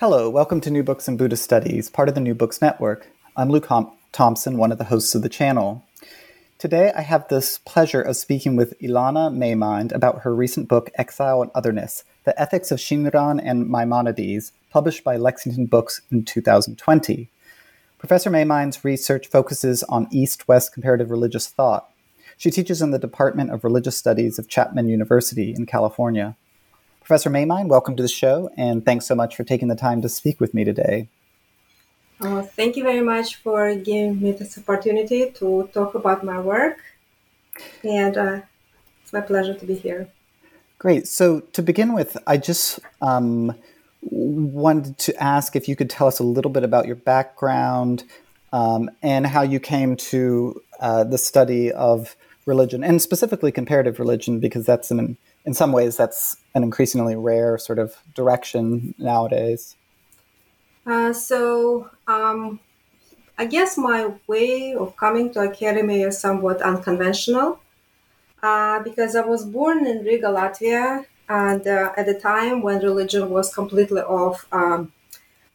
Hello, welcome to New Books and Buddhist Studies, part of the New Books Network. I'm Luke Hom- Thompson, one of the hosts of the channel. Today, I have this pleasure of speaking with Ilana Maymind about her recent book, Exile and Otherness The Ethics of Shinran and Maimonides, published by Lexington Books in 2020. Professor Maymind's research focuses on East West comparative religious thought. She teaches in the Department of Religious Studies of Chapman University in California. Professor Maymind, welcome to the show, and thanks so much for taking the time to speak with me today. Uh, thank you very much for giving me this opportunity to talk about my work, and uh, it's my pleasure to be here. Great. So, to begin with, I just um, wanted to ask if you could tell us a little bit about your background um, and how you came to uh, the study of religion, and specifically comparative religion, because that's an in some ways that's an increasingly rare sort of direction nowadays. Uh, so um, I guess my way of coming to academy is somewhat unconventional uh, because I was born in Riga, Latvia, and uh, at the time when religion was completely off, um,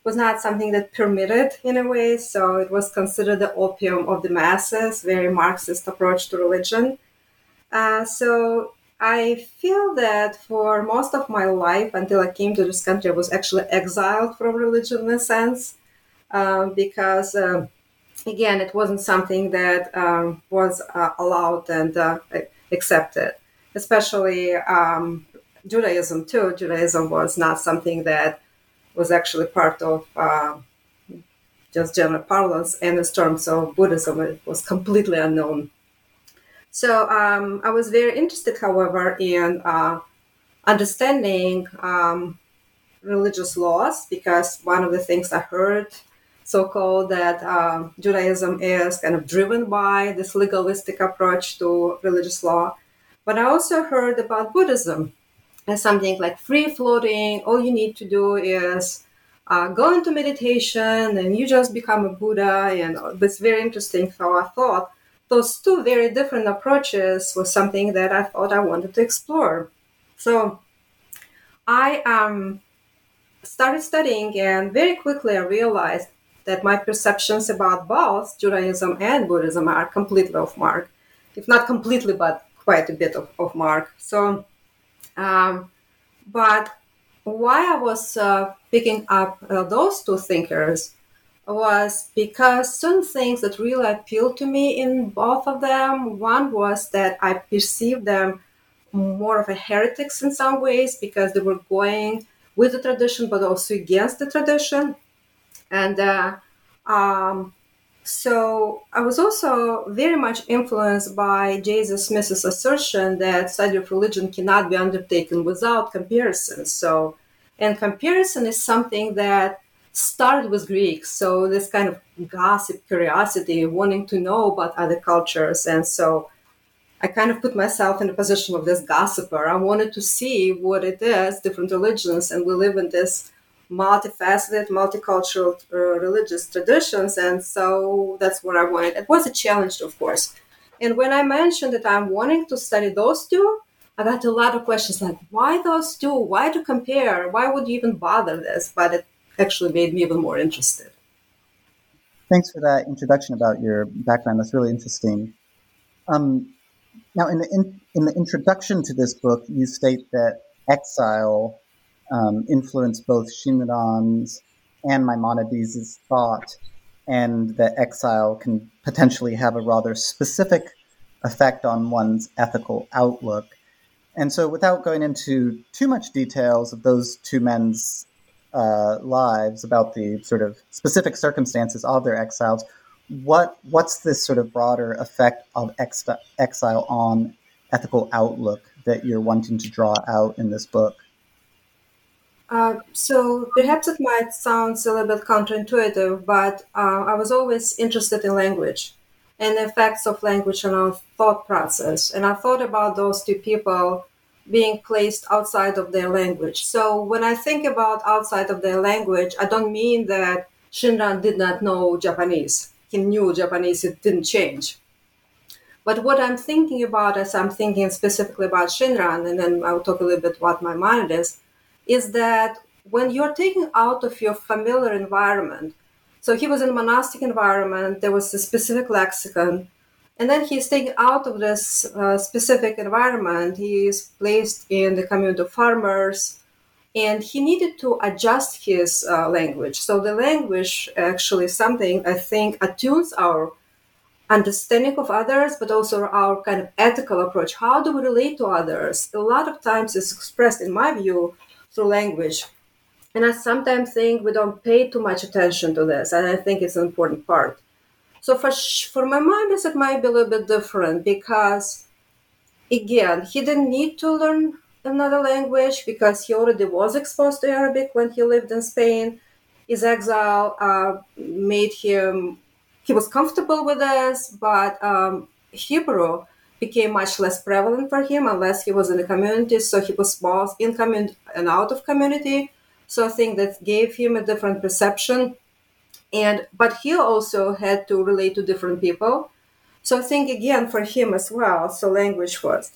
was not something that permitted in a way. So it was considered the opium of the masses, very Marxist approach to religion. Uh, so I feel that for most of my life until I came to this country, I was actually exiled from religion in a sense, um, because um, again, it wasn't something that um, was uh, allowed and uh, accepted, especially um, Judaism too. Judaism was not something that was actually part of uh, just general parlance, and in terms of Buddhism, it was completely unknown so um, I was very interested, however, in uh, understanding um, religious laws because one of the things I heard so-called that uh, Judaism is kind of driven by this legalistic approach to religious law. But I also heard about Buddhism as something like free floating. All you need to do is uh, go into meditation and you just become a Buddha. And it's very interesting. So I thought, those two very different approaches was something that I thought I wanted to explore. So I um, started studying, and very quickly I realized that my perceptions about both Judaism and Buddhism are completely off mark, if not completely, but quite a bit of, off mark. So, um, but why I was uh, picking up uh, those two thinkers was because some things that really appealed to me in both of them. One was that I perceived them more of a heretics in some ways because they were going with the tradition but also against the tradition. And uh, um, so I was also very much influenced by Joseph Smith's assertion that study of religion cannot be undertaken without comparison. So, and comparison is something that started with Greeks. So this kind of gossip, curiosity, wanting to know about other cultures. And so I kind of put myself in the position of this gossiper. I wanted to see what it is, different religions, and we live in this multifaceted, multicultural uh, religious traditions. And so that's what I wanted. It was a challenge, of course. And when I mentioned that I'm wanting to study those two, I got a lot of questions like, why those two? Why to compare? Why would you even bother this? But it actually made me even more interested. Thanks for that introduction about your background. That's really interesting. Um, now, in the, in, in, the introduction to this book, you state that exile um, influenced both Shinran's and Maimonides' thought, and that exile can potentially have a rather specific effect on one's ethical outlook. And so, without going into too much details of those two men's uh, lives about the sort of specific circumstances of their exiles. What what's this sort of broader effect of ex- exile on ethical outlook that you're wanting to draw out in this book? Uh, so perhaps it might sound a little bit counterintuitive, but uh, I was always interested in language and the effects of language on our thought process. And I thought about those two people being placed outside of their language. So when I think about outside of their language, I don't mean that Shinran did not know Japanese. He knew Japanese, it didn't change. But what I'm thinking about as I'm thinking specifically about Shinran, and then I'll talk a little bit what Maimonides, is that when you're taken out of your familiar environment, so he was in a monastic environment, there was a specific lexicon, and then he's taken out of this uh, specific environment. He is placed in the community of farmers, and he needed to adjust his uh, language. So the language actually something I think attunes our understanding of others, but also our kind of ethical approach. How do we relate to others? A lot of times it's expressed, in my view, through language. And I sometimes think we don't pay too much attention to this, and I think it's an important part. So for for Maimonides, it might be a little bit different because, again, he didn't need to learn another language because he already was exposed to Arabic when he lived in Spain. His exile uh, made him he was comfortable with this, but um, Hebrew became much less prevalent for him unless he was in the community. So he was both in community and out of community. So I think that gave him a different perception and but he also had to relate to different people. So i think again for him as well so language was.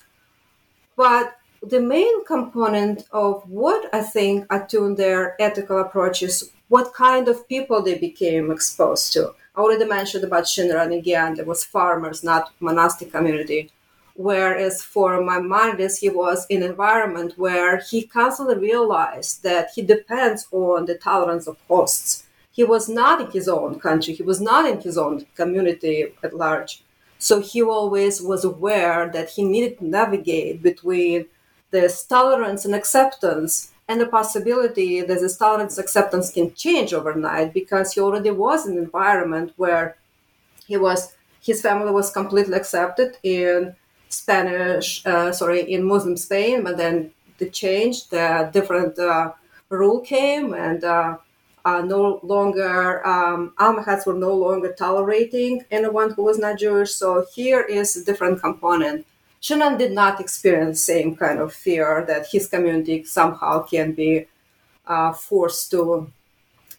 But the main component of what i think attuned their ethical approaches what kind of people they became exposed to. I already mentioned about shinran again there was farmers not monastic community. Whereas for Maimonides, he was in an environment where he constantly realized that he depends on the tolerance of hosts he was not in his own country, he was not in his own community at large. So he always was aware that he needed to navigate between this tolerance and acceptance and the possibility that this tolerance acceptance can change overnight because he already was in an environment where he was his family was completely accepted in Spanish, uh, sorry, in Muslim Spain, but then the change, the different uh, rule came, and uh, uh, no longer um, Almohads were no longer tolerating anyone who was not Jewish. So here is a different component. Shinran did not experience the same kind of fear that his community somehow can be uh, forced to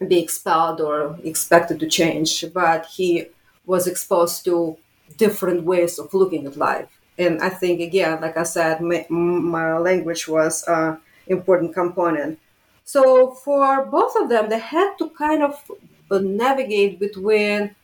be expelled or expected to change, but he was exposed to different ways of looking at life. And I think, again, like I said, my, my language was an important component. So for both of them, they had to kind of navigate between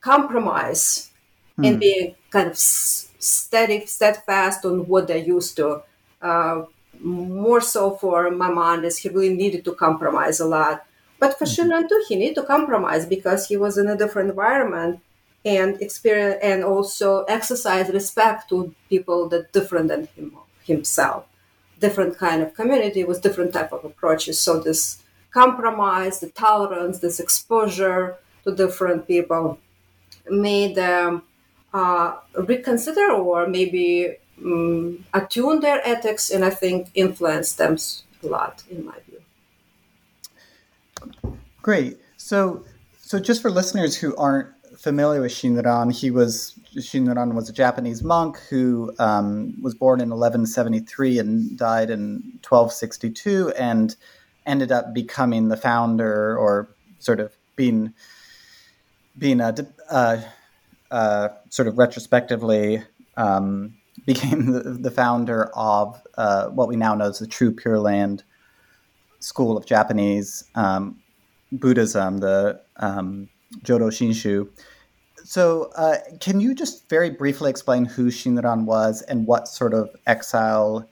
compromise hmm. and being kind of steady, steadfast on what they're used to. Uh, more so for Maimonides, he really needed to compromise a lot. But for mm-hmm. Shinran too, he needed to compromise because he was in a different environment and experience and also exercise respect to people that different than him, himself different kind of community with different type of approaches. So this compromise, the tolerance, this exposure to different people made them uh, reconsider or maybe um, attune their ethics, and I think influence them a lot, in my view. Great. So, so just for listeners who aren't familiar with Shinran, he was Shinran was a Japanese monk who um, was born in 1173 and died in 1262, and ended up becoming the founder, or sort of being being a uh, uh, sort of retrospectively um, became the, the, founder of uh, what we now know as the True Pure Land school of Japanese um, Buddhism, the um, Jodo Shinshu so, uh, can you just very briefly explain who Shinran was and what sort of exile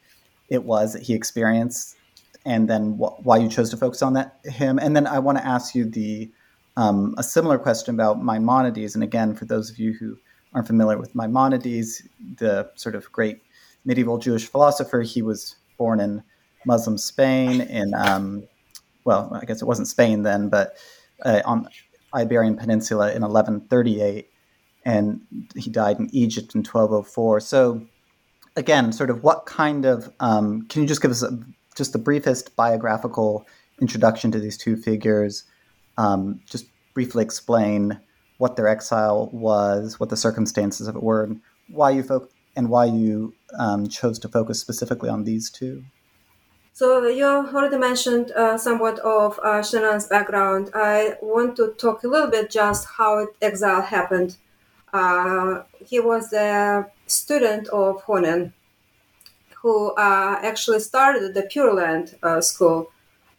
it was that he experienced, and then wh- why you chose to focus on that him? And then I want to ask you the um, a similar question about Maimonides. And again, for those of you who aren't familiar with Maimonides, the sort of great medieval Jewish philosopher, he was born in Muslim Spain in um, well, I guess it wasn't Spain then, but uh, on Iberian Peninsula in 1138, and he died in Egypt in 1204. So, again, sort of what kind of um, can you just give us a just the briefest biographical introduction to these two figures. Um, just briefly explain what their exile was, what the circumstances of it were, and why you fo- and why you um, chose to focus specifically on these two. So you already mentioned uh, somewhat of uh, Shinran's background. I want to talk a little bit just how exile happened. Uh, he was a student of Honen, who uh, actually started the Pure Land uh, school.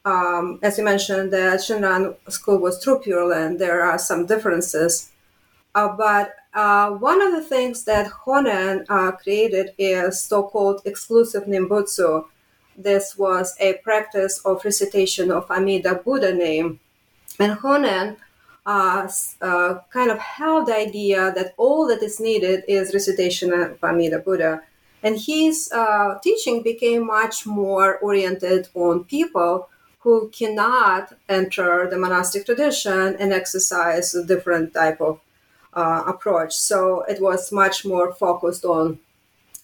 Um, as you mentioned, the Shinran school was True Pure Land. There are some differences, uh, but one of the things that Honen created is so-called exclusive Nembutsu this was a practice of recitation of Amida Buddha name. And Honen uh, uh, kind of held the idea that all that is needed is recitation of Amida Buddha. And his uh, teaching became much more oriented on people who cannot enter the monastic tradition and exercise a different type of uh, approach. So it was much more focused on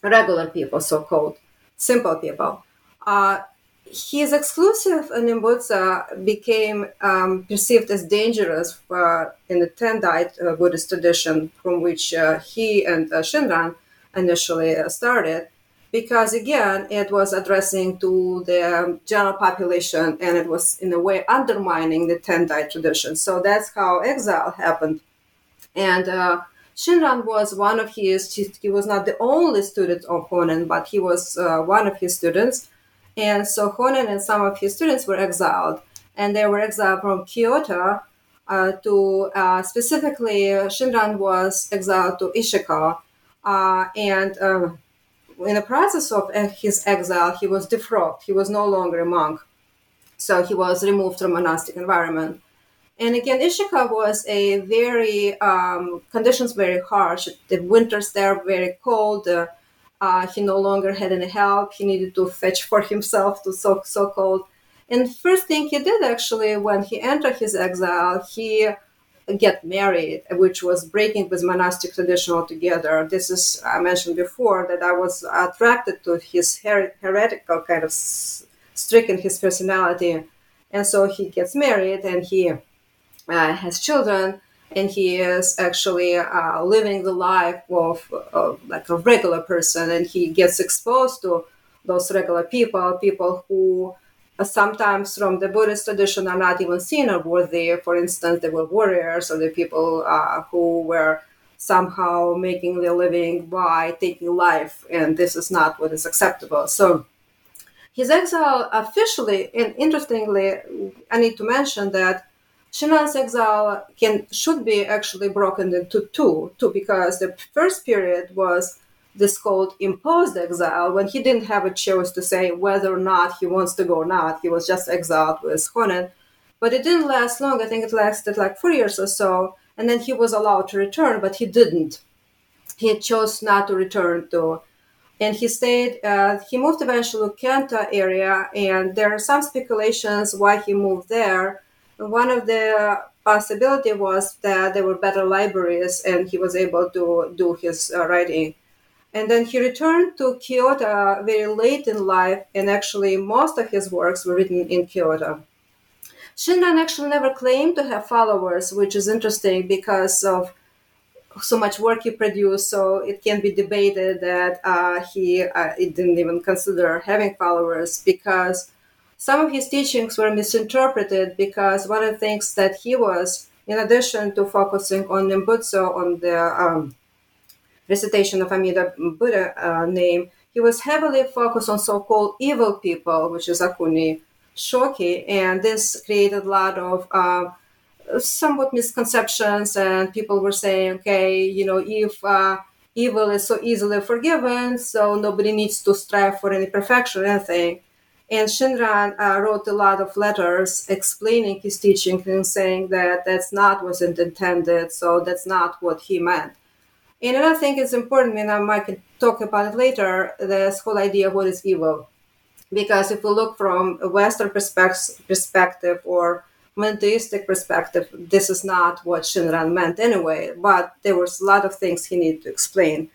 regular people, so called simple people. Uh, his exclusive Nembutsu became um, perceived as dangerous for, in the Tendai uh, Buddhist tradition from which uh, he and uh, Shinran initially uh, started, because again, it was addressing to the general population and it was in a way undermining the Tendai tradition. So that's how exile happened. And uh, Shinran was one of his, he was not the only student of Honen, but he was uh, one of his students and so Honen and some of his students were exiled, and they were exiled from Kyoto uh, to uh, specifically Shinran was exiled to Ishikawa, uh, and um, in the process of his exile, he was defrocked. He was no longer a monk, so he was removed from monastic environment. And again, Ishikawa was a very um, conditions very harsh. The winters there very cold. Uh, uh, he no longer had any help. He needed to fetch for himself to so so called. And first thing he did actually when he entered his exile, he get married, which was breaking with monastic tradition altogether. This is I mentioned before that I was attracted to his her- heretical kind of streak in his personality, and so he gets married and he uh, has children and he is actually uh, living the life of, of, like a regular person. And he gets exposed to those regular people people who uh, sometimes from the buddhist tradition are not even seen as worthy. For instance they were warriors or the people uh, who were somehow making their living by taking life. And this is not what is acceptable. So his exile officially and interestingly i need to mention that Shinran's exile can should be actually broken into two, two because the first period was this called imposed exile when he didn't have a choice to say whether or not he wants to go or not. He was just exiled with Honen. But it didn't last long. I think it lasted like four years or so. And then he was allowed to return, but he didn't. He chose not to return to. And he stayed, uh, he moved eventually to Kanto area. And there are some speculations why he moved there one of the possibility was that there were better libraries and he was able to do his uh, writing. And then he returned to Kyoto very late in life, and actually, most of his works were written in Kyoto. Shinran actually never claimed to have followers, which is interesting because of so much work he produced. So it can be debated that uh, he, uh, he didn't even consider having followers because some of his teachings were misinterpreted because one of the things that he was, in addition to focusing on Nembutsu, on the um, recitation of Amida Buddha uh, name, he was heavily focused on so-called evil people, which is Akunin Shoki, and this created a lot of uh, somewhat misconceptions, and people were saying, okay, you know, if uh, evil is so easily forgiven, so nobody needs to strive for any perfection or anything. And Shinran uh, wrote a lot of letters explaining his teaching and saying that that's not what it intended, so that's not what he meant. And I think it's important, and I might talk about it later, this whole idea of what is evil. Because if we look from a Western perspective or monotheistic perspective, this is not what Shinran meant anyway, but there was a lot of things he needed to explain.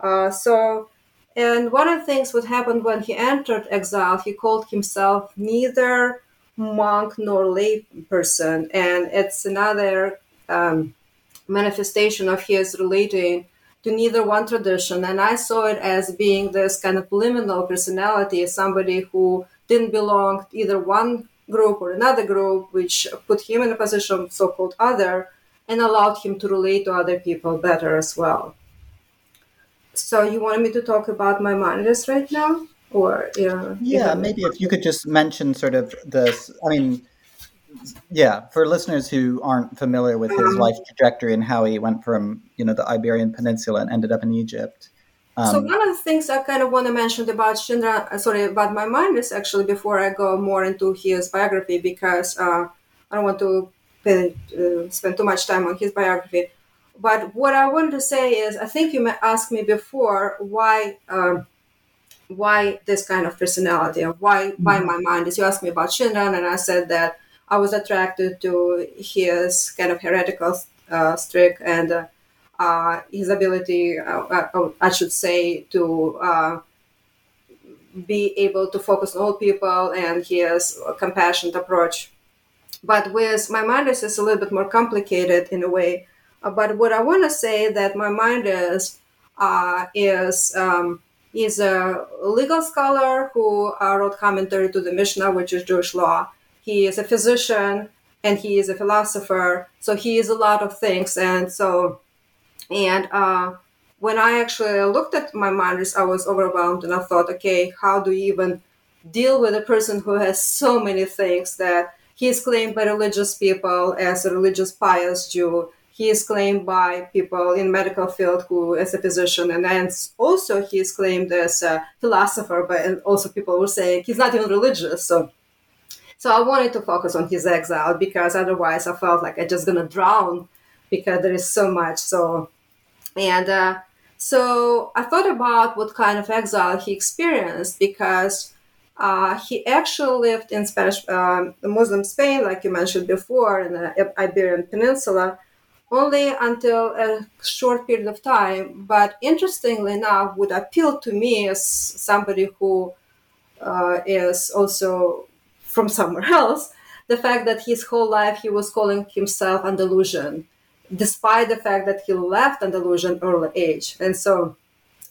Uh, so And one of the things what happened when he entered exile, he called himself neither monk nor lay person, and it's another um, manifestation of his relating to neither one tradition. And I saw it as being this kind of liminal personality, somebody who didn't belong to either one group or another group, which put him in a position of so-called other, and allowed him to relate to other people better as well. So you want me to talk about Maimonides right now? Or yeah, yeah, maybe if you could just mention sort of this. I mean, yeah, for listeners who aren't familiar with his um, life trajectory and how he went from you know the Iberian Peninsula and ended up in Egypt. Um, so one of the things I kind of want to mention about Shindra, uh, sorry, about Maimonides actually before I go more into his biography because uh, I don't want to uh, spend too much time on his biography. But what I wanted to say is, I think you asked me before why um, why this kind of personality, or why why mm-hmm. Maimonides. You asked me about Shinran, and I said that I was attracted to his kind of heretical uh, streak and uh, uh, his ability, uh, uh, I should say, to uh, be able to focus on all people and his compassionate approach. But with Maimonides, is a little bit more complicated in a way but what I want to say that Maimonides uh, is um, is a legal scholar who uh, wrote commentary to the Mishnah, which is Jewish law. He is a physician and he is a philosopher. So he is a lot of things. And so, and uh, when I actually looked at Maimonides, I was overwhelmed and I thought, okay, how do you even deal with a person who has so many things that he is claimed by religious people as a religious pious Jew he is claimed by people in medical field who as a physician and then also he is claimed as a philosopher but also people were saying he's not even religious so. So i wanted to focus on his exile because otherwise i felt like i'm just gonna drown because there is so much so. And uh, so i thought about what kind of exile he experienced because uh, he actually lived in Spanish, um, Muslim Spain, like you mentioned before, in the Iberian Peninsula, only until a short period of time. But interestingly enough, would appeal to me as somebody who uh, is also from somewhere else, the fact that his whole life he was calling himself Andalusian, despite the fact that he left Andalusian early age. And so,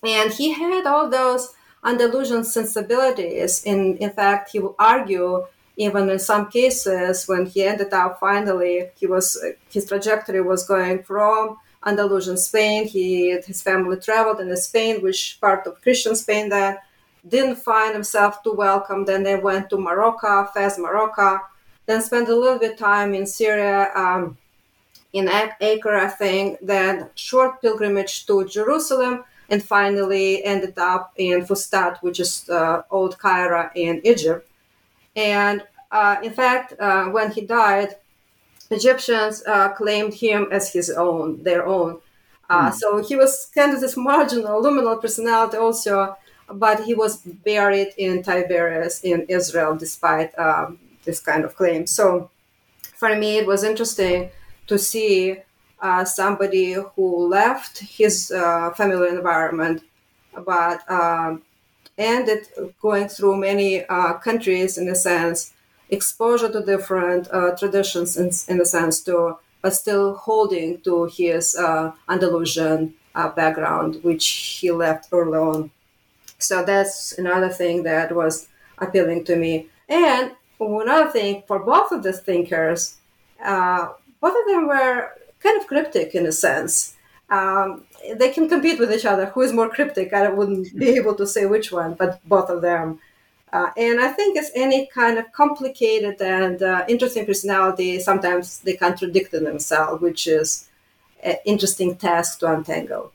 and he had all those Andalusian sensibilities. In, in fact, he will argue even in some cases when he ended up finally he was his trajectory was going from Andalusian Spain. He his family traveled in Spain, which part of Christian Spain that didn't find himself too welcome. Then they went to Morocco, Fez, Morocco. Then spent a little bit of time in Syria, um, in Acre, I think. Then short pilgrimage to Jerusalem, and finally ended up in Fustat, which is uh, old Cairo in Egypt. And uh, in fact, uh, when he died, Egyptians uh, claimed him as his own, their own. Mm. So he was kind of this marginal, liminal personality also, but he was buried in Tiberias in Israel despite um, this kind of claim. So for me, it was interesting to see uh, somebody who left his uh, family environment, but um, ended going through many uh, countries in a sense, exposure to different uh, traditions in, in a sense too, but still holding to his uh, Andalusian uh, background, which he left early on. So that's another thing that was appealing to me. And another thing for both of the thinkers, uh, both of them were kind of cryptic in a sense. Um, they can compete with each other. Who is more cryptic? I wouldn't be able to say which one, but both of them. Uh, and I think as any kind of complicated and uh, interesting personality, sometimes they contradict themselves, which is an interesting task to untangle.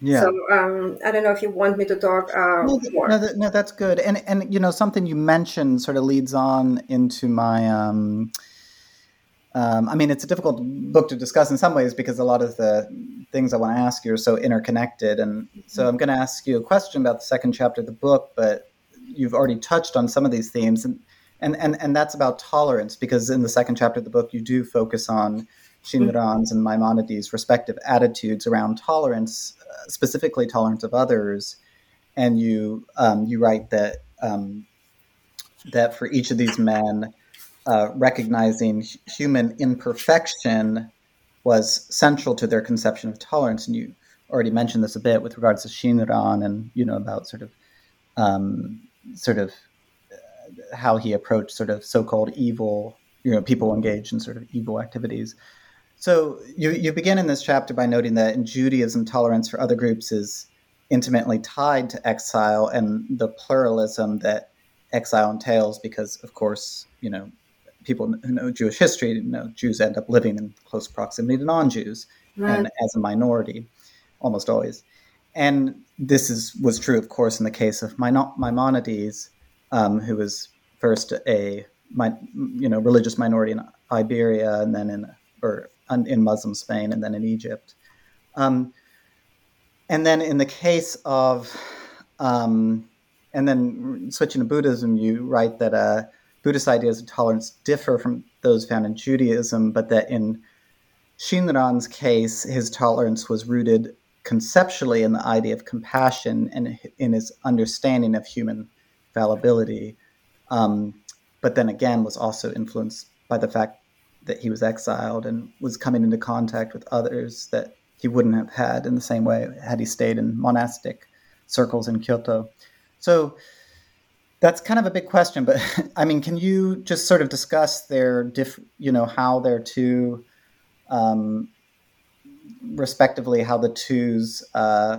Yeah. So um, I don't know if you want me to talk uh, no, more. No, no, that's good. And and you know something you mentioned sort of leads on into my. Um, um, I mean, it's a difficult book to discuss in some ways because a lot of the things I want to ask you are so interconnected. And so I'm going to ask you a question about the second chapter of the book, but you've already touched on some of these themes. And, and, and, and that's about tolerance because in the second chapter of the book, you do focus on Shinran's and Maimonides' respective attitudes around tolerance, uh, specifically tolerance of others. and you um, you write that um, that for each of these men, uh, recognizing human imperfection was central to their conception of tolerance. And you already mentioned this a bit with regards to Shinran and you know about sort of um, sort of uh, how he approached sort of so-called evil, you know, people engaged in sort of evil activities. So you, you begin in this chapter by noting that in Judaism, tolerance for other groups is intimately tied to exile and the pluralism that exile entails, because of course, you know, people who know Jewish history, know, Jews end up living in close proximity to non-Jews right. and as a minority, almost always. And this is was true, of course, in the case of Maimonides, um, who was first a you know religious minority in Iberia, and then in or in Muslim Spain, and then in Egypt. Um, and then in the case of, um, and then switching to Buddhism, you write that uh, Buddhist ideas of tolerance differ from those found in Judaism, but that in Shinran's case, his tolerance was rooted conceptually in the idea of compassion and in his understanding of human fallibility. Um, but then again, was also influenced by the fact that he was exiled and was coming into contact with others that he wouldn't have had in the same way had he stayed in monastic circles in Kyoto. So that's kind of a big question, but I mean, can you just sort of discuss their diff, you know, how their two, um, respectively, how the twos, uh,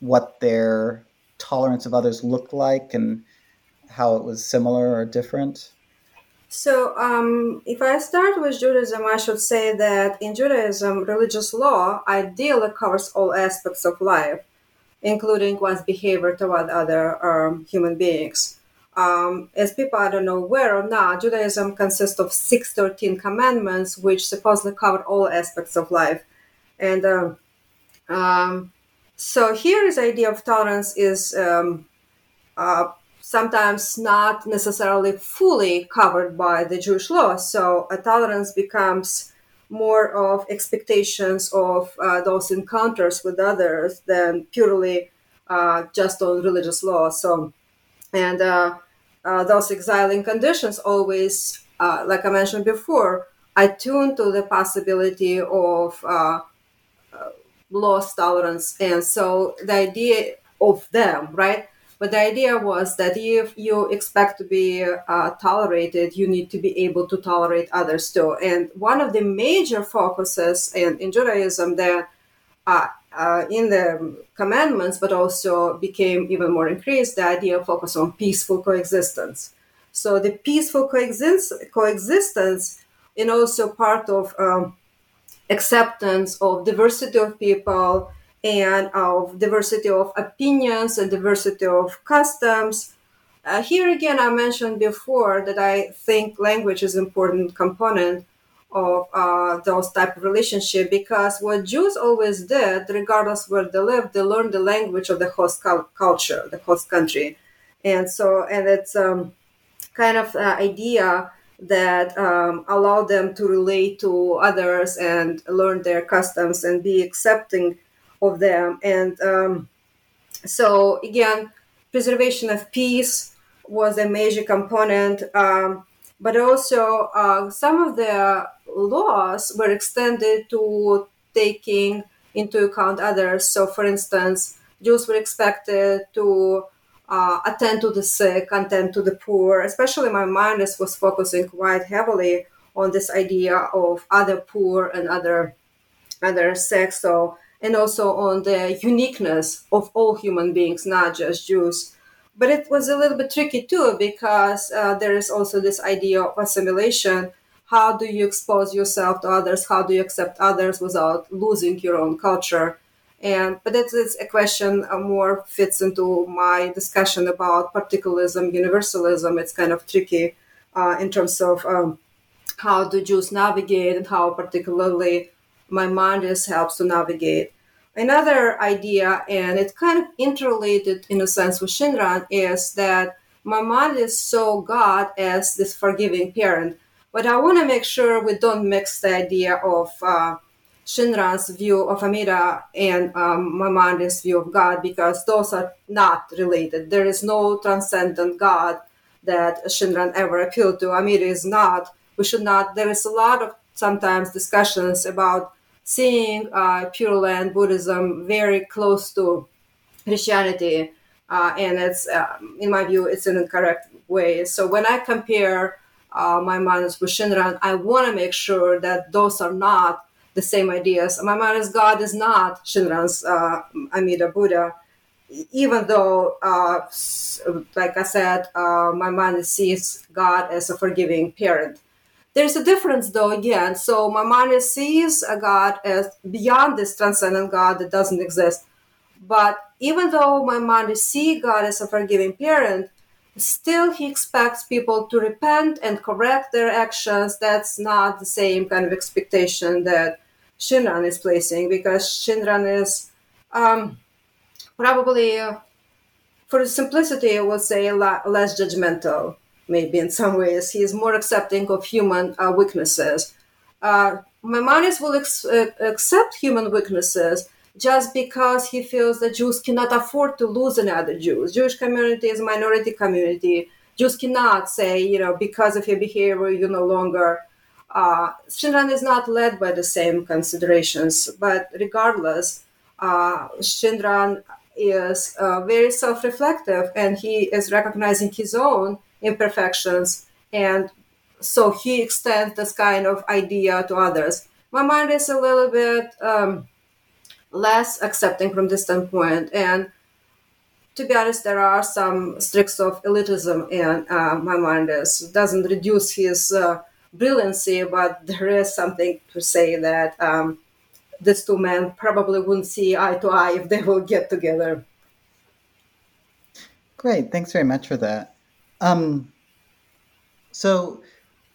what their tolerance of others looked like and how it was similar or different? So, um, if I start with Judaism, I should say that in Judaism, religious law ideally covers all aspects of life, including one's behavior toward other um, human beings. Um, as people I don't know where or not, Judaism consists of 613 commandments, which supposedly cover all aspects of life. And uh, um, so here is the idea of tolerance is um, uh, sometimes not necessarily fully covered by the Jewish law. So a tolerance becomes more of expectations of uh, those encounters with others than purely uh, just on religious law. So, and uh, uh those exiling conditions always, uh, like I mentioned before, attune to the possibility of uh, loss tolerance. And so the idea of them, right? But the idea was that if you expect to be uh, tolerated, you need to be able to tolerate others too. And one of the major focuses in, in Judaism that uh, uh, in the commandments, but also became even more increased, the idea of focus on peaceful coexistence. So the peaceful coexist- coexistence and also part of um, acceptance of diversity of people and of diversity of opinions and diversity of customs. Uh, here again, I mentioned before that I think language is an important component of uh, those type of relationship because what Jews always did, regardless where they lived, they learned the language of the host culture, the host country, and so and it's um, kind of uh, idea that um, them to relate to others and learn their customs and be accepting of them. And um, so, again, preservation of peace was a major component, um, but also uh, some of the laws were extended to taking into account others. So, for instance, Jews were expected to uh, attend to the sick, attend to the poor. Especially, Maimonides was focusing quite heavily on this idea of other poor and other other sex. So and also on the uniqueness of all human beings, not just Jews. But it was a little bit tricky too because uh, there is also this idea of assimilation. How do you expose yourself to others? How do you accept others without losing your own culture? And but that is a question uh, more fits into my discussion about particularism, universalism. It's kind of tricky uh, in terms of um, how do Jews navigate and how particularly Maimonides helps to navigate. Another idea, and it's kind of interrelated in a sense with Shinran, is that Maimonides saw God as this forgiving parent. But I want to make sure we don't mix the idea of uh, Shinran's view of Amida and um, view of God because those are not related. There is no transcendent God that Shinran ever appealed to. Amida is not. We should not. There is a lot of sometimes discussions about seeing uh, Pure Land Buddhism very close to Christianity, uh, and it's, uh, in my view, it's an incorrect way. So when I compare uh, Maimonides with Shinran, I want to make sure that those are not the same ideas. My Maimonides' God is not Shinran's uh, Amida Buddha, even though, uh, like I said, uh, Maimonides sees God as a forgiving parent. There's a difference, though, again. So Maimonides sees a God as beyond this transcendent God that doesn't exist. But even though Maimonides sees God as a forgiving parent, still he expects people to repent and correct their actions. That's not the same kind of expectation that Shinran is placing because Shinran is um, probably, uh, for simplicity, I would say less judgmental. Maybe in some ways, he is more accepting of human uh, weaknesses. Uh, Maimonides will ex- uh, accept human weaknesses just because he feels that Jews cannot afford to lose another Jew. Jewish community is a minority community. Jews cannot say, you know, because of your behavior, you no longer uh, Shinran is not led by the same considerations, but regardless, uh, Shinran is uh, very self reflective and he is recognizing his own imperfections. And so he extends this kind of idea to others. Maimonides is a little bit um, less accepting from this standpoint. And to be honest, there are some streaks of elitism in uh, Maimonides. Doesn't reduce his uh, brilliancy, but there is something to say that um, these two men probably wouldn't see eye to eye if they will get together. Great, thanks very much for that. Um, so,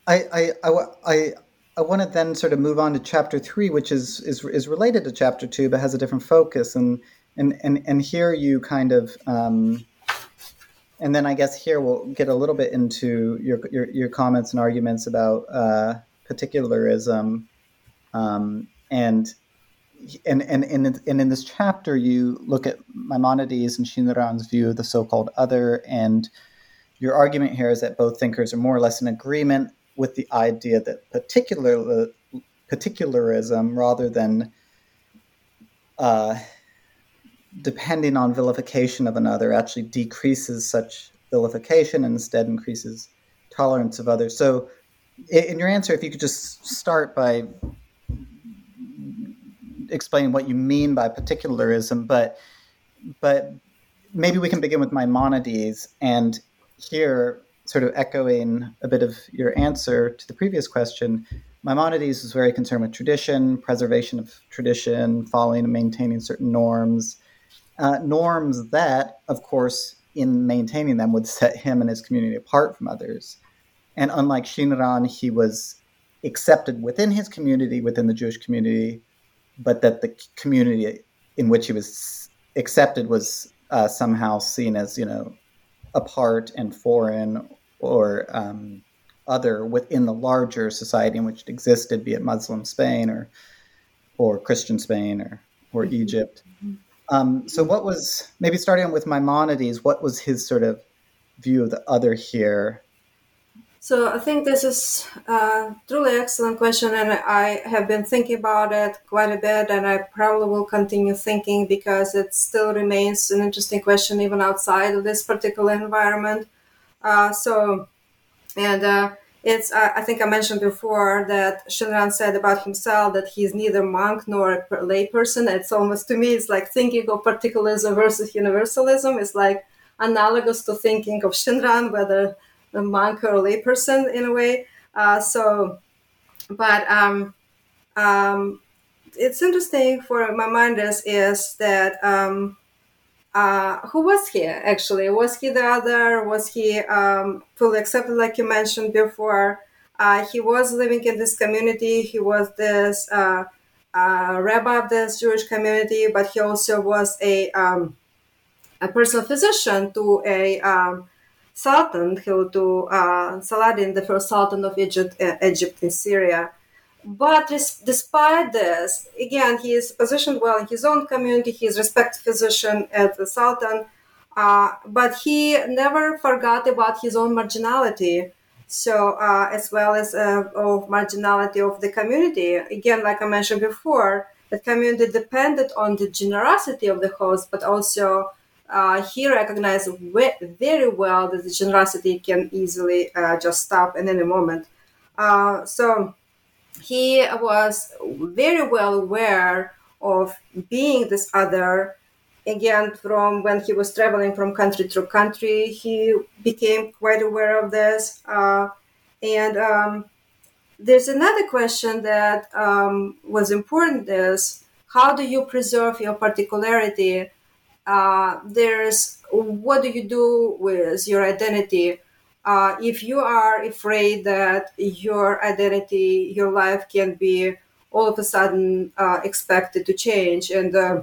I, I, I, I, I want to then sort of move on to chapter three, which is is is related to chapter two, but has a different focus. And and and and here you kind of um, and then I guess here we'll get a little bit into your your, your comments and arguments about uh, particularism, um, and and and and and in this chapter you look at Maimonides and Shinran's view of the so-called other, and your argument here is that both thinkers are more or less in agreement with the idea that particular particularism rather than uh, depending on vilification of another actually decreases such vilification and instead increases tolerance of others. So, in your answer, if you could just start by explaining what you mean by particularism, but but maybe we can begin with Maimonides and here, sort of echoing a bit of your answer to the previous question. Maimonides was very concerned with tradition, preservation of tradition, following and maintaining certain norms, uh, norms that, of course, in maintaining them would set him and his community apart from others. And unlike Shinran, he was accepted within his community, within the Jewish community, but that the community in which he was accepted was uh, somehow seen as, you know, apart and foreign or um, other within the larger society in which it existed, be it Muslim Spain or or Christian Spain or or mm-hmm. Egypt. Um, so, what was maybe starting with Maimonides? What was his sort of view of the other here? So, I think this is a truly excellent question, and I have been thinking about it quite a bit, and I probably will continue thinking because it still remains an interesting question even outside of this particular environment. Uh, so, and uh, it's I think I mentioned before that Shinran said about himself that he's neither monk nor a layperson. It's almost to me it's like thinking of particularism versus universalism. It's like analogous to thinking of Shinran, whether a monk or a layperson in a way. Uh, so, but um, um, it's interesting for Maimonides is that um, uh, who was he actually? Was he the other? Was he um, fully accepted, like you mentioned before? Uh, he was living in this community. He was this uh, uh rabbi of this Jewish community, but he also was a um, a personal physician to a um, sultan, who to uh, Saladin, the first sultan of Egypt, uh, Egypt in Syria. but despite this, again, he is positioned well in his own community. He is respected physician at the Sultan, uh, but he never forgot about his own marginality. So, uh, as well as uh, of marginality of the community. Again, like I mentioned before, the community depended on the generosity of the host, but also uh, he recognized very well that the generosity can easily uh, just stop in any moment. Uh, so he was very well aware of being this other. Again, from when he was traveling from country to country, he became quite aware of this. Uh, and um, there's another question that um, was important is how do you preserve your particularity? Uh, there's what do you do with your identity? uh, if you are afraid that your identity, your life can be all of a sudden uh, expected to change, and uh,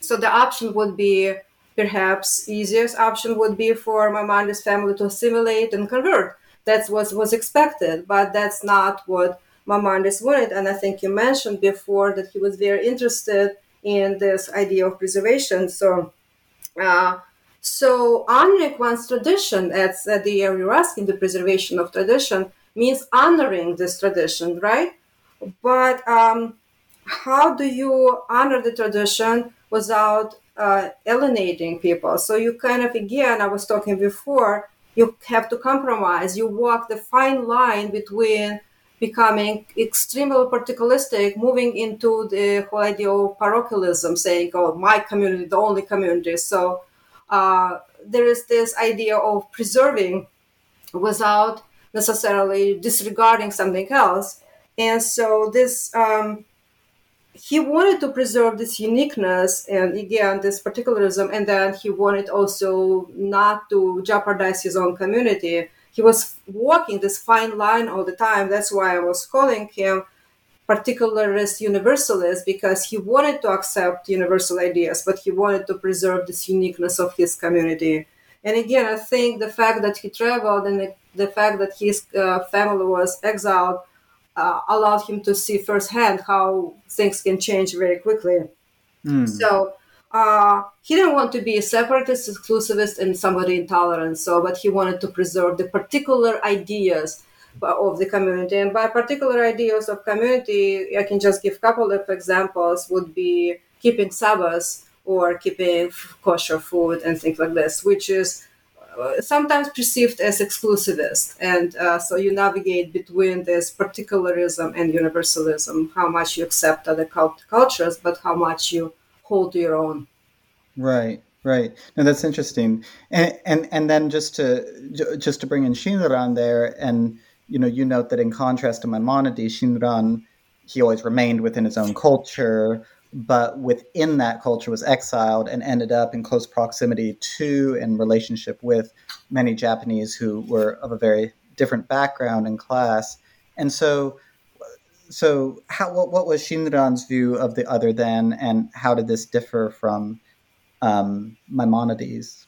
so the option would be perhaps easiest option would be for Maimonides family to assimilate and convert. That's what was expected, but that's not what Maimonides wanted. And I think you mentioned before that he was very interested in this idea of preservation. So. Uh, so honoring one's tradition, as uh, the area you're asking, the preservation of tradition, means honoring this tradition, right? But um, how do you honor the tradition without uh, alienating people? So you kind of, again, I was talking before, you have to compromise. You walk the fine line between becoming extremely particularistic, moving into the whole idea of parochialism, saying, oh, my community, the only community. So uh, there is this idea of preserving without necessarily disregarding something else. And so this um, he wanted to preserve this uniqueness and again this particularism, and then he wanted also not to jeopardize his own community. He was walking this fine line all the time. That's why I was calling him particularist universalist because he wanted to accept universal ideas, but he wanted to preserve this uniqueness of his community. And again, I think the fact that he traveled and the, the fact that his uh, family was exiled uh, allowed him to see firsthand how things can change very quickly. Mm. So uh, he didn't want to be a separatist, exclusivist, and somebody intolerant. So, but he wanted to preserve the particular ideas of the community. And by particular ideas of community, I can just give a couple of examples would be keeping Sabbath or keeping kosher food and things like this, which is uh, sometimes perceived as exclusivist. And uh, so you navigate between this particularism and universalism, how much you accept other cult- cultures, but how much you hold your own. Right. Right. No, that's interesting. And and and then just to just to bring in Shinran there and you know, you note that in contrast to Maimonides, Shinran, he always remained within his own culture, but within that culture was exiled and ended up in close proximity to and relationship with many Japanese who were of a very different background and class. And so, so how what, what was Shinran's view of the other then, and how did this differ from um, Maimonides?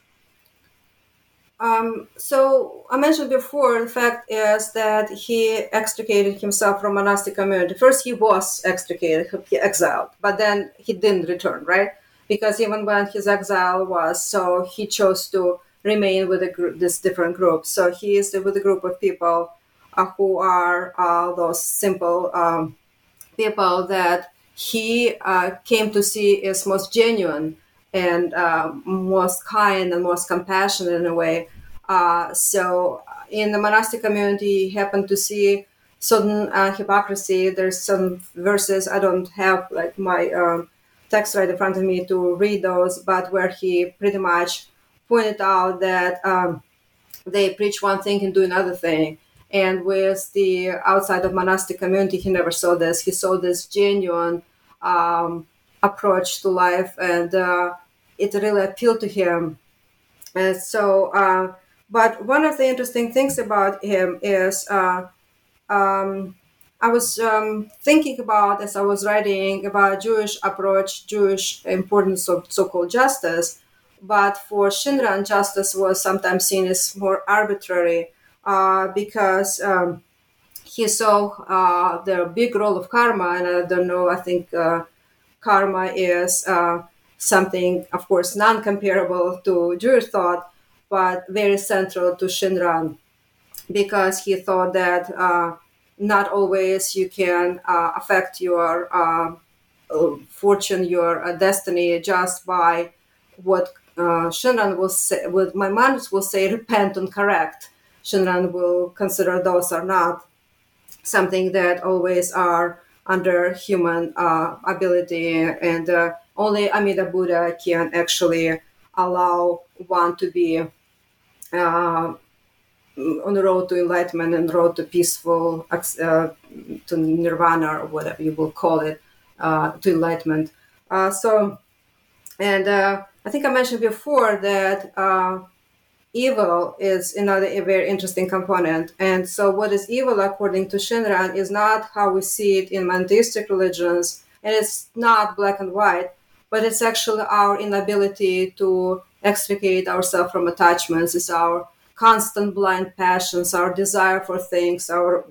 Um, so I mentioned before, the fact is that he extricated himself from monastic community. First, he was extricated, he exiled, but then he didn't return, right? Because even when his exile was, so he chose to remain with a group, this different group. So he is with a group of people who are uh, those simple um, people that he uh, came to see as most genuine and uh, most kind and most compassionate in a way. Uh, so in the monastic community, he happened to see certain uh, hypocrisy. There's some verses I don't have like my um, text right in front of me to read those, but where he pretty much pointed out that um, they preach one thing and do another thing. And with the outside of monastic community, he never saw this. He saw this genuine um, approach to life, and uh, it really appealed to him. And so, uh, but one of the interesting things about him is uh, um, I was um, thinking about as I was writing about Jewish approach, Jewish importance of so-called justice. But for Shinran, justice was sometimes seen as more arbitrary uh, because um, he saw uh, the big role of karma, and I don't know. I think uh, karma is uh, something, of course, non-comparable to Jewish thought, but very central to Shinran, because he thought that uh, not always you can uh, affect your uh, fortune, your destiny, just by what Shinran will say. What my Maimonides will say, repent and correct. Shinran will consider those are not something that always are under human uh, ability, and uh, only Amida Buddha can actually allow one to be uh, on the road to enlightenment and road to peaceful, uh, to nirvana or whatever you will call it, uh, to enlightenment. Uh, so, and I think I mentioned before that evil is another very interesting component. And so, what is evil, according to Shinran, is not how we see it in monotheistic religions, and it's not black and white, but it's actually our inability to extricate ourselves from attachments. It's our constant blind passions, our desire for things, our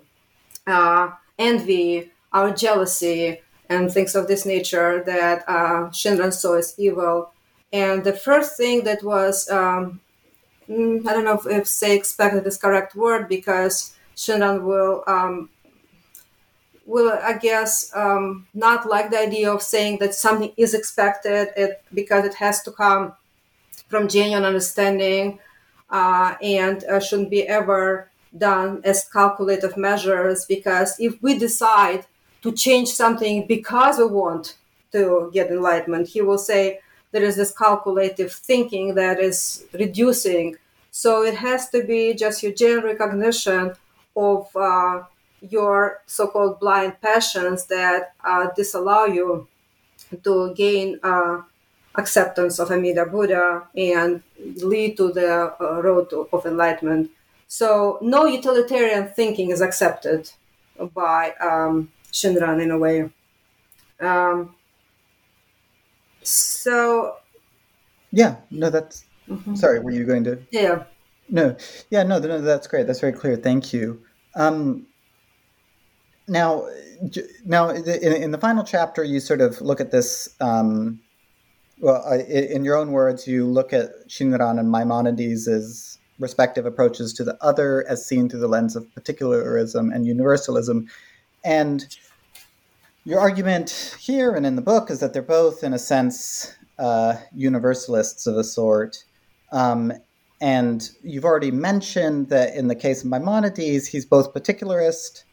uh, envy, our jealousy, and things of this nature that uh, Shinran saw as evil. And the first thing that was um, I don't know if, if say expected is correct word because Shinran will um, will I guess um, not like the idea of saying that something is expected it, because it has to come from genuine understanding uh, and uh, shouldn't be ever done as calculative measures because if we decide to change something because we want to get enlightenment he will say there is this calculative thinking that is reducing. So it has to be just your general recognition of uh, your so-called blind passions that uh, disallow you to gain uh, acceptance of Amida Buddha and lead to the uh, road to, of enlightenment. So no utilitarian thinking is accepted by um, Shinran in a way. Um, so. Yeah, no, that's. Mm-hmm. Sorry, were you going to? Yeah. No, yeah, no, no, that's great. That's very clear. Thank you. Um, now, now, in, in the final chapter, you sort of look at this. Um, well, in your own words, you look at Shinran and Maimonides' respective approaches to the other as seen through the lens of particularism and universalism. And your argument here and in the book is that they're both, in a sense, uh, universalists of a sort. Um, and you've already mentioned that in the case of Maimonides, he's both particularist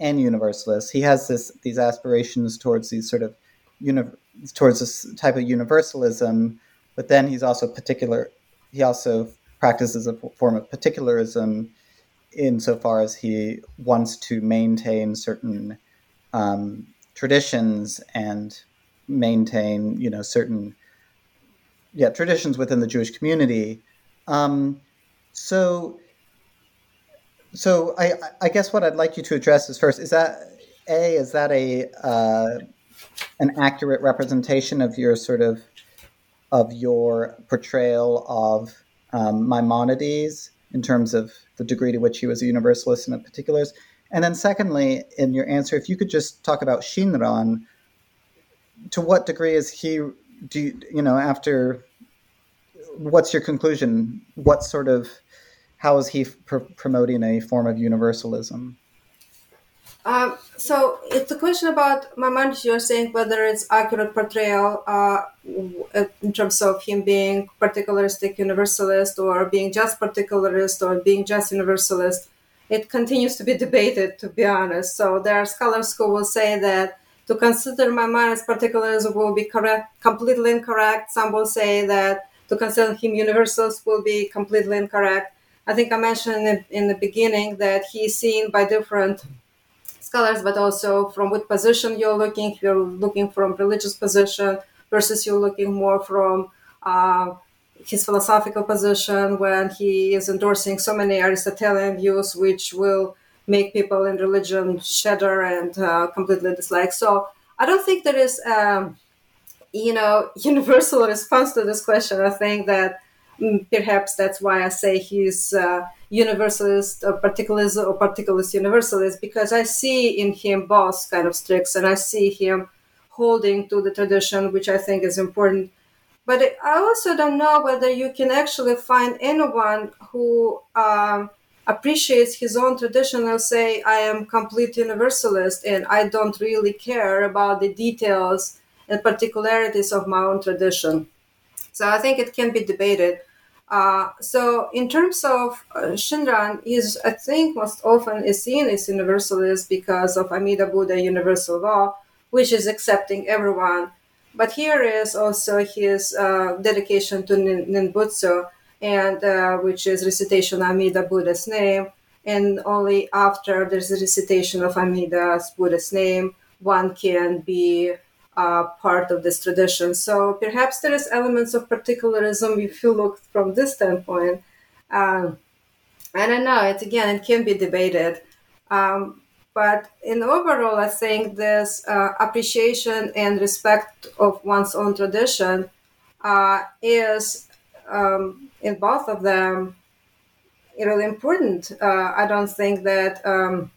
and universalist. He has this these aspirations towards these sort of uni- towards this type of universalism, but then he's also particular. He also practices a form of particularism insofar as he wants to maintain certain um, traditions and maintain, you know, certain yeah traditions within the Jewish community. Um, so, so I, I guess what I'd like you to address is first is that a is that a uh, an accurate representation of your sort of of your portrayal of um, Maimonides in terms of the degree to which he was a universalist in the particulars, and then, secondly, in your answer, if you could just talk about Shinran, to what degree is he? Do you, you know after? What's your conclusion? What sort of? How is he pr- promoting a form of universalism? Um, so it's a question about Maimonides. You're saying whether it's accurate portrayal uh, in terms of him being particularistic universalist or being just particularist or being just universalist it continues to be debated, to be honest. So there are scholars who will say that to consider Maimonides particularism will be correct, completely incorrect. Some will say that to consider him universalist will be completely incorrect. I think I mentioned in, in the beginning that he's seen by different scholars, but also from what position you're looking. If you're looking from religious position versus you're looking more from uh, his philosophical position when he is endorsing so many Aristotelian views, which will make people in religion shudder and uh, completely dislike. So I don't think there is, um, you know, universal response to this question. I think that mm, perhaps that's why I say he's uh, universalist or particularist or particularist universalist because I see in him both kind of streaks and I see him holding to the tradition, which I think is important. But I also don't know whether you can actually find anyone who um, appreciates his own tradition and say, I am complete universalist and I don't really care about the details and particularities of my own tradition. So I think it can be debated. Uh, so in terms of uh, Shinran, is I think most often is seen as universalist because of Amida Buddha universal law, which is accepting everyone. But here is also his uh, dedication to Nembutsu, and uh, which is recitation Amida Buddha's name. And only after there's a recitation of Amida's Buddha's name, one can be uh, part of this tradition. So perhaps there is elements of particularism if you look from this standpoint. Um, I don't know. It again, it can be debated. Um, but in overall, I think this uh, appreciation and respect of one's own tradition uh, is um, in both of them really important. Uh, I don't think that um,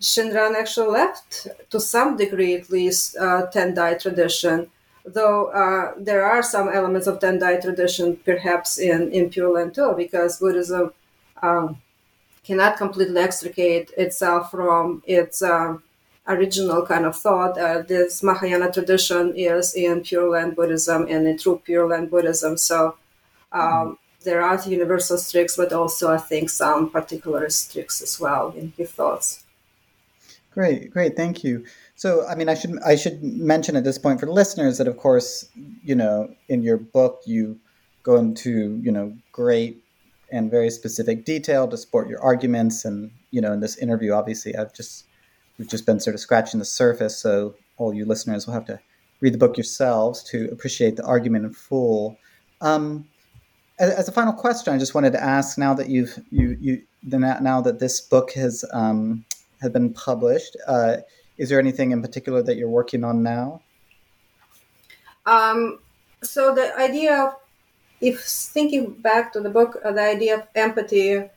Shinran actually left, to some degree at least, uh, Tendai tradition, though uh, there are some elements of Tendai tradition perhaps in, in Pure Land too, because Buddhism um, cannot completely extricate itself from its um, original kind of thought. Uh, this Mahayana tradition is in Pure Land Buddhism and in true Pure Land Buddhism. So um, mm-hmm. there are universal tricks, but also I think some particular tricks as well in his thoughts. Great, great, thank you. So, I mean, I should I should mention at this point for the listeners that, of course, you know, in your book you go into you know great and very specific detail to support your arguments, and you know, in this interview, obviously, I've just we've just been sort of scratching the surface. So, all you listeners will have to read the book yourselves to appreciate the argument in full. Um, as, as a final question, I just wanted to ask now that you've you you now that this book has um, has been published. Uh, is there anything in particular that you're working on now? Um, so the idea of, if thinking back to the book, uh, the idea of empathy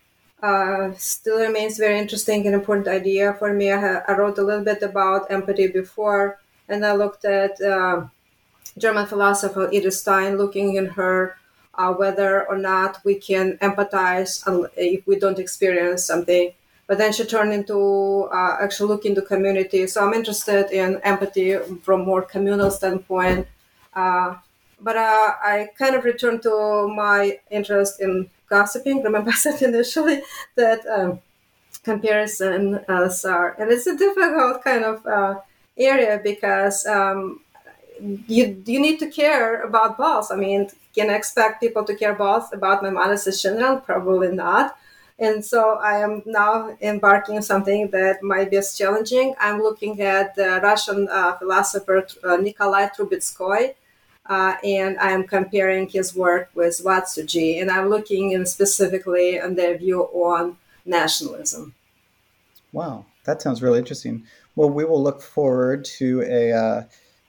uh, still remains very interesting and important idea for me. I, I, wrote a little bit about empathy before, and I looked at uh, German philosopher Edith Stein, looking in her uh, whether or not we can empathize if we don't experience something but then she turned into uh, actually look into community. So I'm interested in empathy from more communal standpoint. Uh, but uh, I kind of returned to my interest in gossiping. Remember, I said initially that um, comparison are, and it's a difficult kind of uh, area because um, you you need to care about both. I mean, can I expect people to care both about my mother's Shinran? Probably not. And so I am now embarking on something that might be as challenging. I'm looking at the Russian uh, philosopher uh, Nikolai Trubetskoy, uh, and I'm comparing his work with Watsuji, and I'm looking in specifically on their view on nationalism. Wow, that sounds really interesting. Well, we will look forward to a uh,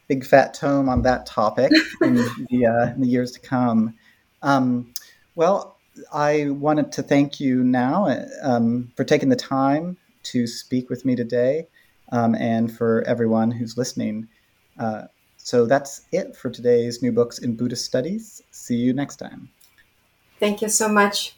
big fat tome on that topic in, the, uh, in the years to come. Um, well, I wanted to thank you now um, for taking the time to speak with me today um, and for everyone who's listening. Uh, so that's it for today's New Books in Buddhist Studies. See you next time. Thank you so much.